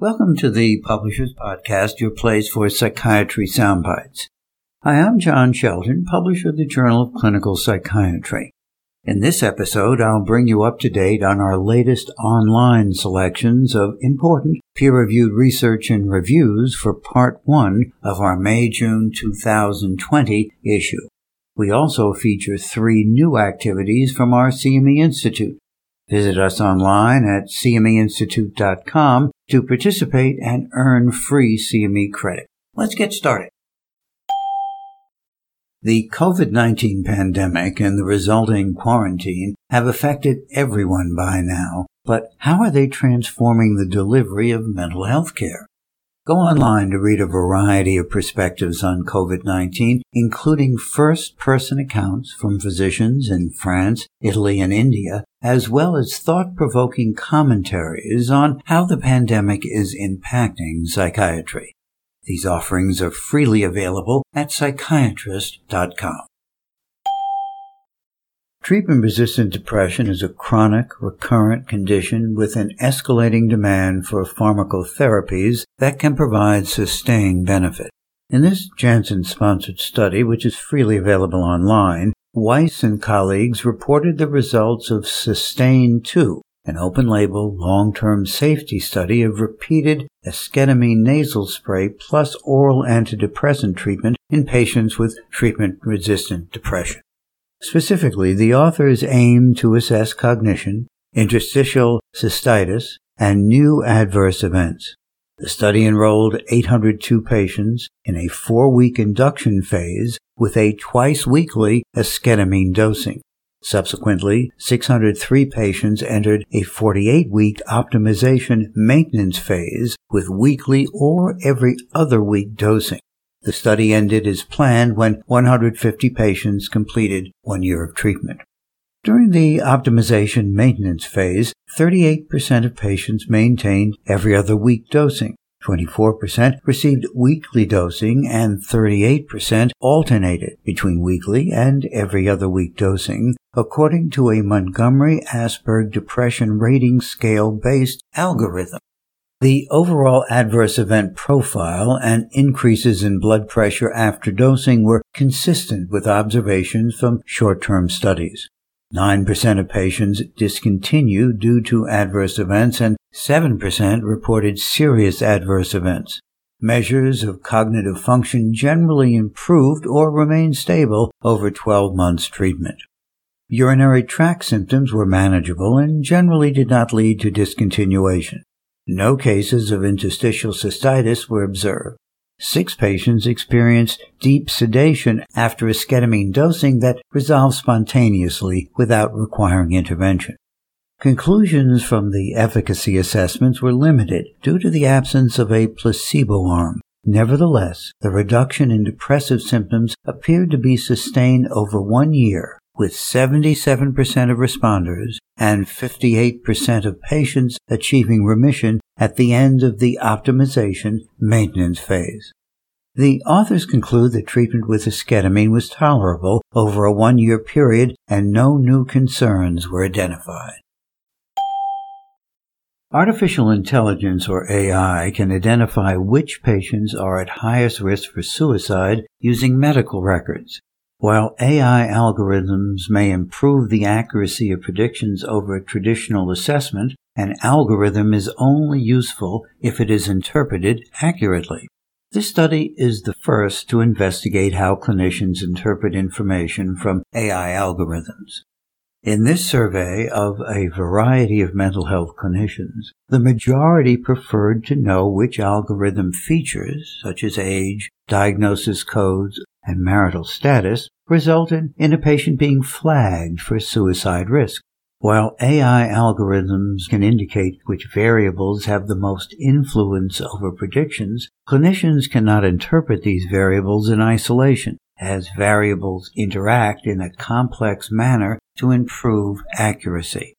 Welcome to the Publishers Podcast, your place for psychiatry soundbites. Hi, I'm John Shelton, publisher of the Journal of Clinical Psychiatry. In this episode, I'll bring you up to date on our latest online selections of important peer-reviewed research and reviews for Part 1 of our May-June 2020 issue. We also feature three new activities from our CME Institute. Visit us online at cmeinstitute.com to participate and earn free CME credit. Let's get started. The COVID-19 pandemic and the resulting quarantine have affected everyone by now, but how are they transforming the delivery of mental health care? Go online to read a variety of perspectives on COVID-19, including first-person accounts from physicians in France, Italy, and India, as well as thought-provoking commentaries on how the pandemic is impacting psychiatry. These offerings are freely available at psychiatrist.com. Treatment resistant depression is a chronic, recurrent condition with an escalating demand for pharmacotherapies that can provide sustained benefit. In this Janssen sponsored study, which is freely available online, Wajs and colleagues reported the results of SUSTAIN 2, an open-label, long-term safety study of repeated esketamine nasal spray plus oral antidepressant treatment in patients with treatment-resistant depression. Specifically, the authors aim to assess cognition, interstitial cystitis, and new adverse events. The study enrolled 802 patients in a four-week induction phase with a twice-weekly esketamine dosing. Subsequently, 603 patients entered a 48-week optimization maintenance phase with weekly or every other week dosing. The study ended as planned when 150 patients completed one year of treatment. During the optimization maintenance phase, 38% of patients maintained every other week dosing. 24% received weekly dosing and 38% alternated between weekly and every other week dosing, according to a Montgomery Asberg Depression Rating Scale based algorithm. The overall adverse event profile and increases in blood pressure after dosing were consistent with observations from short-term studies. 9% of patients discontinued due to adverse events and 7% reported serious adverse events. Measures of cognitive function generally improved or remained stable over 12 months treatment. Urinary tract symptoms were manageable and generally did not lead to discontinuation. No cases of interstitial cystitis were observed. Six patients experienced deep sedation after esketamine dosing that resolved spontaneously without requiring intervention. Conclusions from the efficacy assessments were limited due to the absence of a placebo arm. Nevertheless, the reduction in depressive symptoms appeared to be sustained over one year, with 77% of responders and 58% of patients achieving remission at the end of the optimization maintenance phase. The authors conclude that treatment with esketamine was tolerable over a one year period and no new concerns were identified. Artificial intelligence or AI can identify which patients are at highest risk for suicide using medical records. While AI algorithms may improve the accuracy of predictions over traditional assessment, an algorithm is only useful if it is interpreted accurately. This study is the first to investigate how clinicians interpret information from AI algorithms. In this survey of a variety of mental health clinicians, the majority preferred to know which algorithm features, such as age, diagnosis codes, and marital status, resulted in a patient being flagged for suicide risk. While AI algorithms can indicate which variables have the most influence over predictions, clinicians cannot interpret these variables in isolation as variables interact in a complex manner to improve accuracy.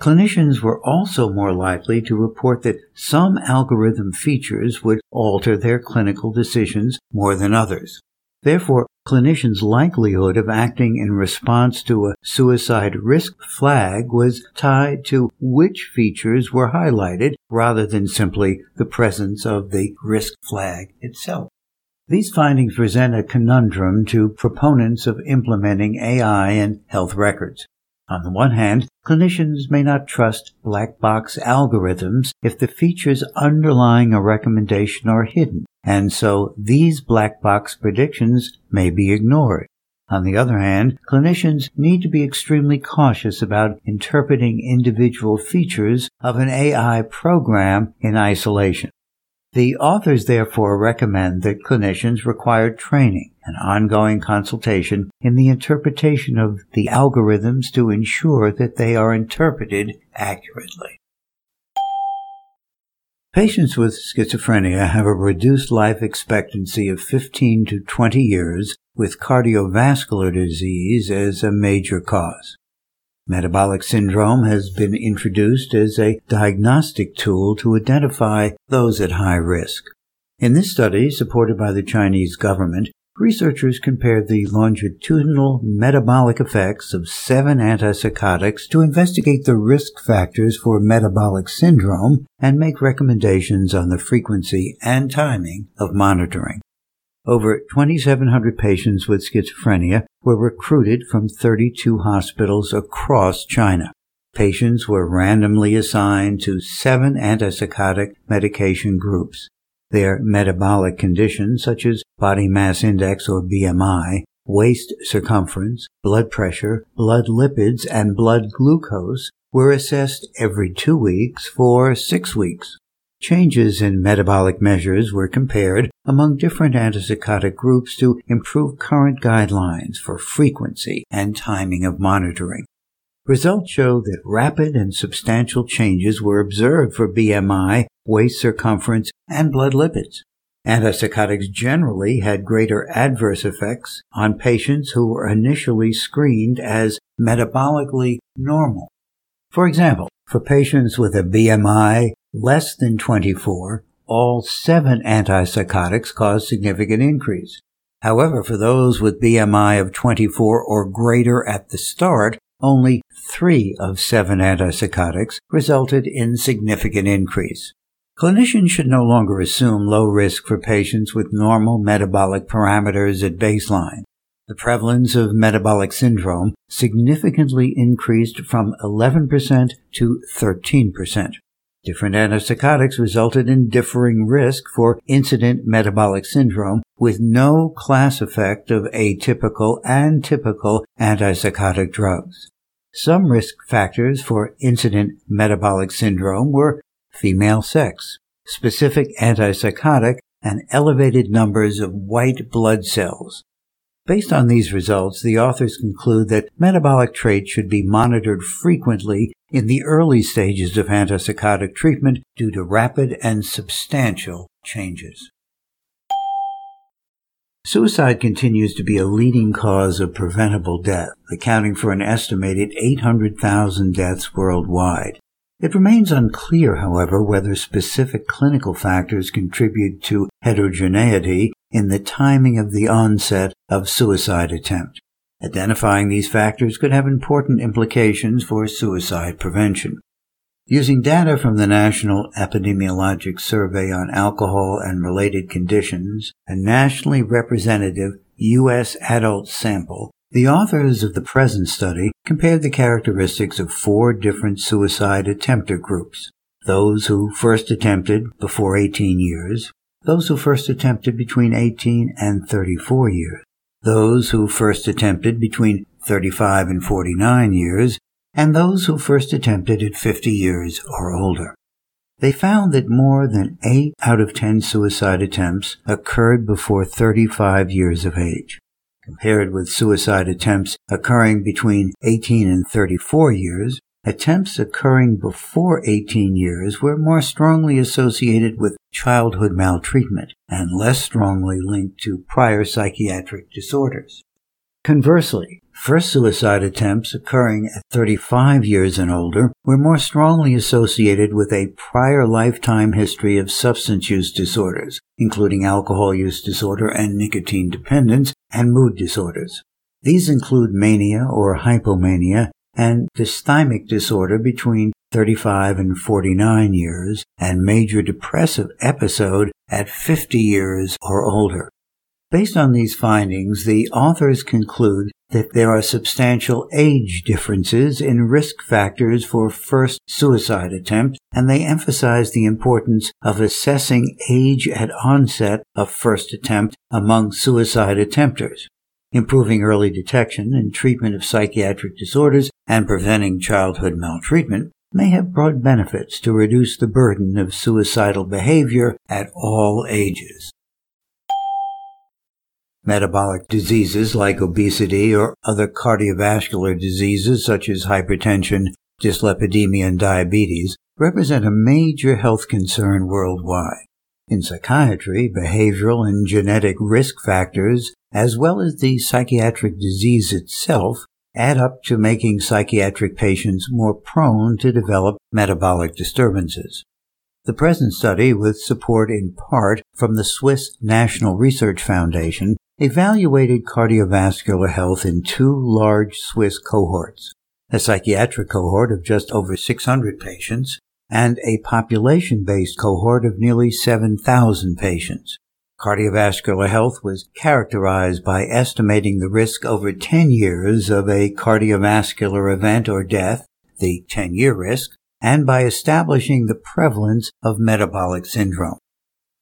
Clinicians were also more likely to report that some algorithm features would alter their clinical decisions more than others. Therefore, clinicians' likelihood of acting in response to a suicide risk flag was tied to which features were highlighted rather than simply the presence of the risk flag itself. These findings present a conundrum to proponents of implementing AI in health records. On the one hand, clinicians may not trust black box algorithms if the features underlying a recommendation are hidden, and so these black box predictions may be ignored. On the other hand, clinicians need to be extremely cautious about interpreting individual features of an AI program in isolation. The authors therefore recommend that clinicians require training and ongoing consultation in the interpretation of the algorithms to ensure that they are interpreted accurately. Patients with schizophrenia have a reduced life expectancy of 15 to 20 years with cardiovascular disease as a major cause. Metabolic syndrome has been introduced as a diagnostic tool to identify those at high risk. In this study, supported by the Chinese government, researchers compared the longitudinal metabolic effects of seven antipsychotics to investigate the risk factors for metabolic syndrome and make recommendations on the frequency and timing of monitoring. Over 2,700 patients with schizophrenia were recruited from 32 hospitals across China. Patients were randomly assigned to seven antipsychotic medication groups. Their metabolic conditions, such as body mass index or BMI, waist circumference, blood pressure, blood lipids, and blood glucose, were assessed every two weeks for six weeks. Changes in metabolic measures were compared among different antipsychotic groups to improve current guidelines for frequency and timing of monitoring. Results show that rapid and substantial changes were observed for BMI, waist circumference, and blood lipids. Antipsychotics generally had greater adverse effects on patients who were initially screened as metabolically normal. For example, for patients with a BMI less than 24, all seven antipsychotics caused significant increase. However, for those with BMI of 24 or greater at the start, only three of seven antipsychotics resulted in significant increase. Clinicians should no longer assume low risk for patients with normal metabolic parameters at baseline. The prevalence of metabolic syndrome significantly increased from 11% to 13%. Different antipsychotics resulted in differing risk for incident metabolic syndrome with no class effect of atypical and typical antipsychotic drugs. Some risk factors for incident metabolic syndrome were female sex, specific antipsychotic, and elevated numbers of white blood cells, Based on these results, the authors conclude that metabolic traits should be monitored frequently in the early stages of antipsychotic treatment due to rapid and substantial changes. Suicide continues to be a leading cause of preventable death, accounting for an estimated 800,000 deaths worldwide. It remains unclear, however, whether specific clinical factors contribute to heterogeneity in the timing of the onset of suicide attempt. Identifying these factors could have important implications for suicide prevention. Using data from the National Epidemiologic Survey on Alcohol and Related Conditions, a nationally representative U.S. adult sample, the authors of the present study compared the characteristics of four different suicide attempter groups. Those who first attempted before 18 years, those who first attempted between 18 and 34 years, those who first attempted between 35 and 49 years, and those who first attempted at 50 years or older. They found that more than 8 out of 10 suicide attempts occurred before 35 years of age. Compared with suicide attempts occurring between 18 and 34 years, Attempts occurring before 18 years were more strongly associated with childhood maltreatment and less strongly linked to prior psychiatric disorders. Conversely, First suicide attempts occurring at 35 years and older were more strongly associated with a prior lifetime history of substance use disorders, including alcohol use disorder and nicotine dependence, and mood disorders. These include mania or hypomania and dysthymic disorder between 35 and 49 years, and major depressive episode at 50 years or older. Based on these findings, the authors conclude that there are substantial age differences in risk factors for first suicide attempt, and they emphasize the importance of assessing age at onset of first attempt among suicide attempters. Improving early detection and treatment of psychiatric disorders and preventing childhood maltreatment may have broad benefits to reduce the burden of suicidal behavior at all ages. Metabolic diseases like obesity or other cardiovascular diseases such as hypertension, dyslipidemia, and diabetes represent a major health concern worldwide. In psychiatry, behavioral and genetic risk factors, as well as the psychiatric disease itself, add up to making psychiatric patients more prone to develop metabolic disturbances. The present study, with support in part from the Swiss National Research Foundation, evaluated cardiovascular health in two large Swiss cohorts, a psychiatric cohort of just over 600 patients and a population-based cohort of nearly 7,000 patients. Cardiovascular health was characterized by estimating the risk over 10 years of a cardiovascular event or death, the 10-year risk, and by establishing the prevalence of metabolic syndrome.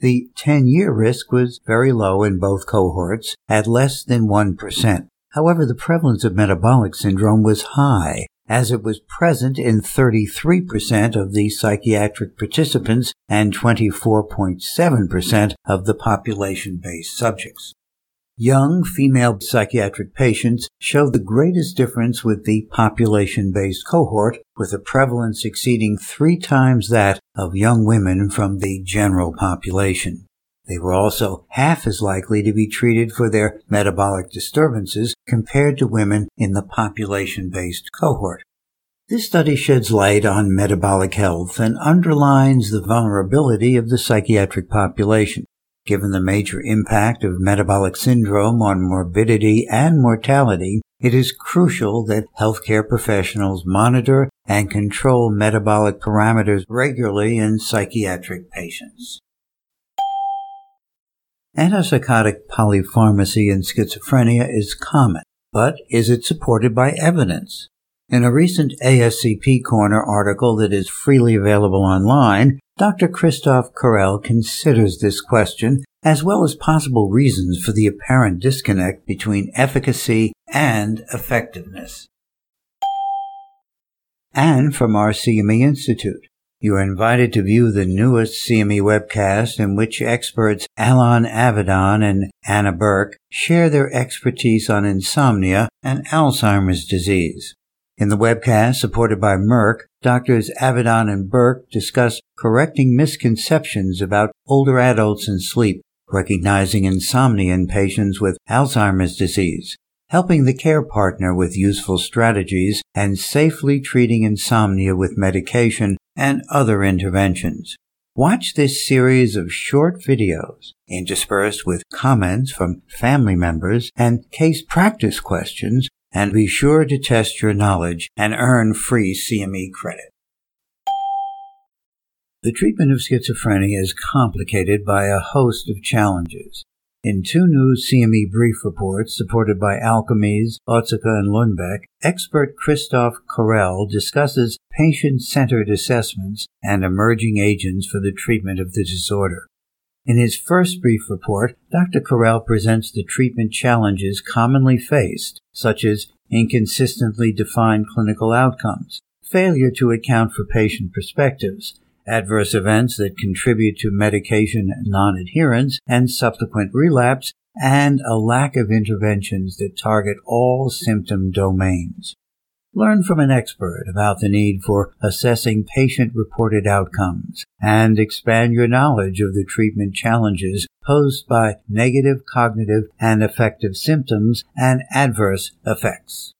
The 10-year risk was very low in both cohorts at less than 1%. However, the prevalence of metabolic syndrome was high, as it was present in 33% of the psychiatric participants and 24.7% of the population-based subjects. Young female psychiatric patients show the greatest difference with the population-based cohort, with a prevalence exceeding three times that of young women from the general population. They were also half as likely to be treated for their metabolic disturbances compared to women in the population-based cohort. This study sheds light on metabolic health and underlines the vulnerability of the psychiatric population. Given the major impact of metabolic syndrome on morbidity and mortality, it is crucial that healthcare professionals monitor and control metabolic parameters regularly in psychiatric patients. Antipsychotic polypharmacy in schizophrenia is common, but is it supported by evidence? In a recent ASCP Corner article that is freely available online, Dr. Christoph Correll considers this question as well as possible reasons for the apparent disconnect between efficacy and effectiveness. And from our CME Institute, you are invited to view the newest CME webcast in which experts Alan Avidan and Anna Burke share their expertise on insomnia and Alzheimer's disease. In the webcast supported by Merck, Doctors Avidan and Burke discuss correcting misconceptions about older adults and sleep, recognizing insomnia in patients with Alzheimer's disease, helping the care partner with useful strategies, and safely treating insomnia with medication and other interventions. Watch this series of short videos interspersed with comments from family members and case practice questions and be sure to test your knowledge and earn free CME credit. The treatment of schizophrenia is complicated by a host of challenges. In two new CME brief reports supported by Alkermes, Otsuka, and Lundbeck, expert Christoph Correll discusses patient-centered assessments and emerging agents for the treatment of the disorder. In his first brief report, Dr. Correll presents the treatment challenges commonly faced, such as inconsistently defined clinical outcomes, failure to account for patient perspectives, adverse events that contribute to medication non-adherence and subsequent relapse, and a lack of interventions that target all symptom domains. Learn from an expert about the need for assessing patient reported outcomes and expand your knowledge of the treatment challenges posed by negative cognitive and affective symptoms and adverse effects.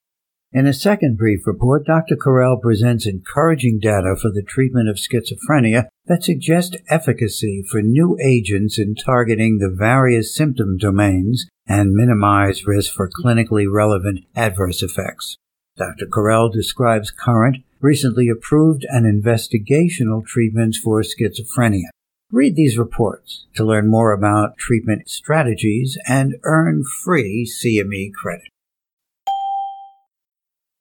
In a second brief report, Dr. Correll presents encouraging data for the treatment of schizophrenia that suggest efficacy for new agents in targeting the various symptom domains and minimize risk for clinically relevant adverse effects. Dr. Correll describes current, recently approved, and investigational treatments for schizophrenia. Read these reports to learn more about treatment strategies and earn free CME credit.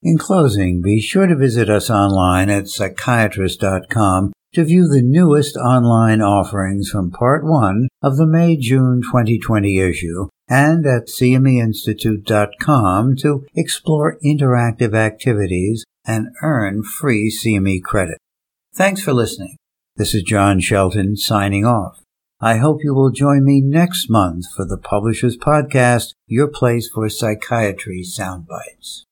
In closing, be sure to visit us online at psychiatrist.com to view the newest online offerings from Part 1 of the May-June 2020 issue and at cmeinstitute.com to explore interactive activities and earn free CME credit. Thanks for listening. This is John Shelton signing off. I hope you will join me next month for the Publishers Podcast, your place for psychiatry soundbites.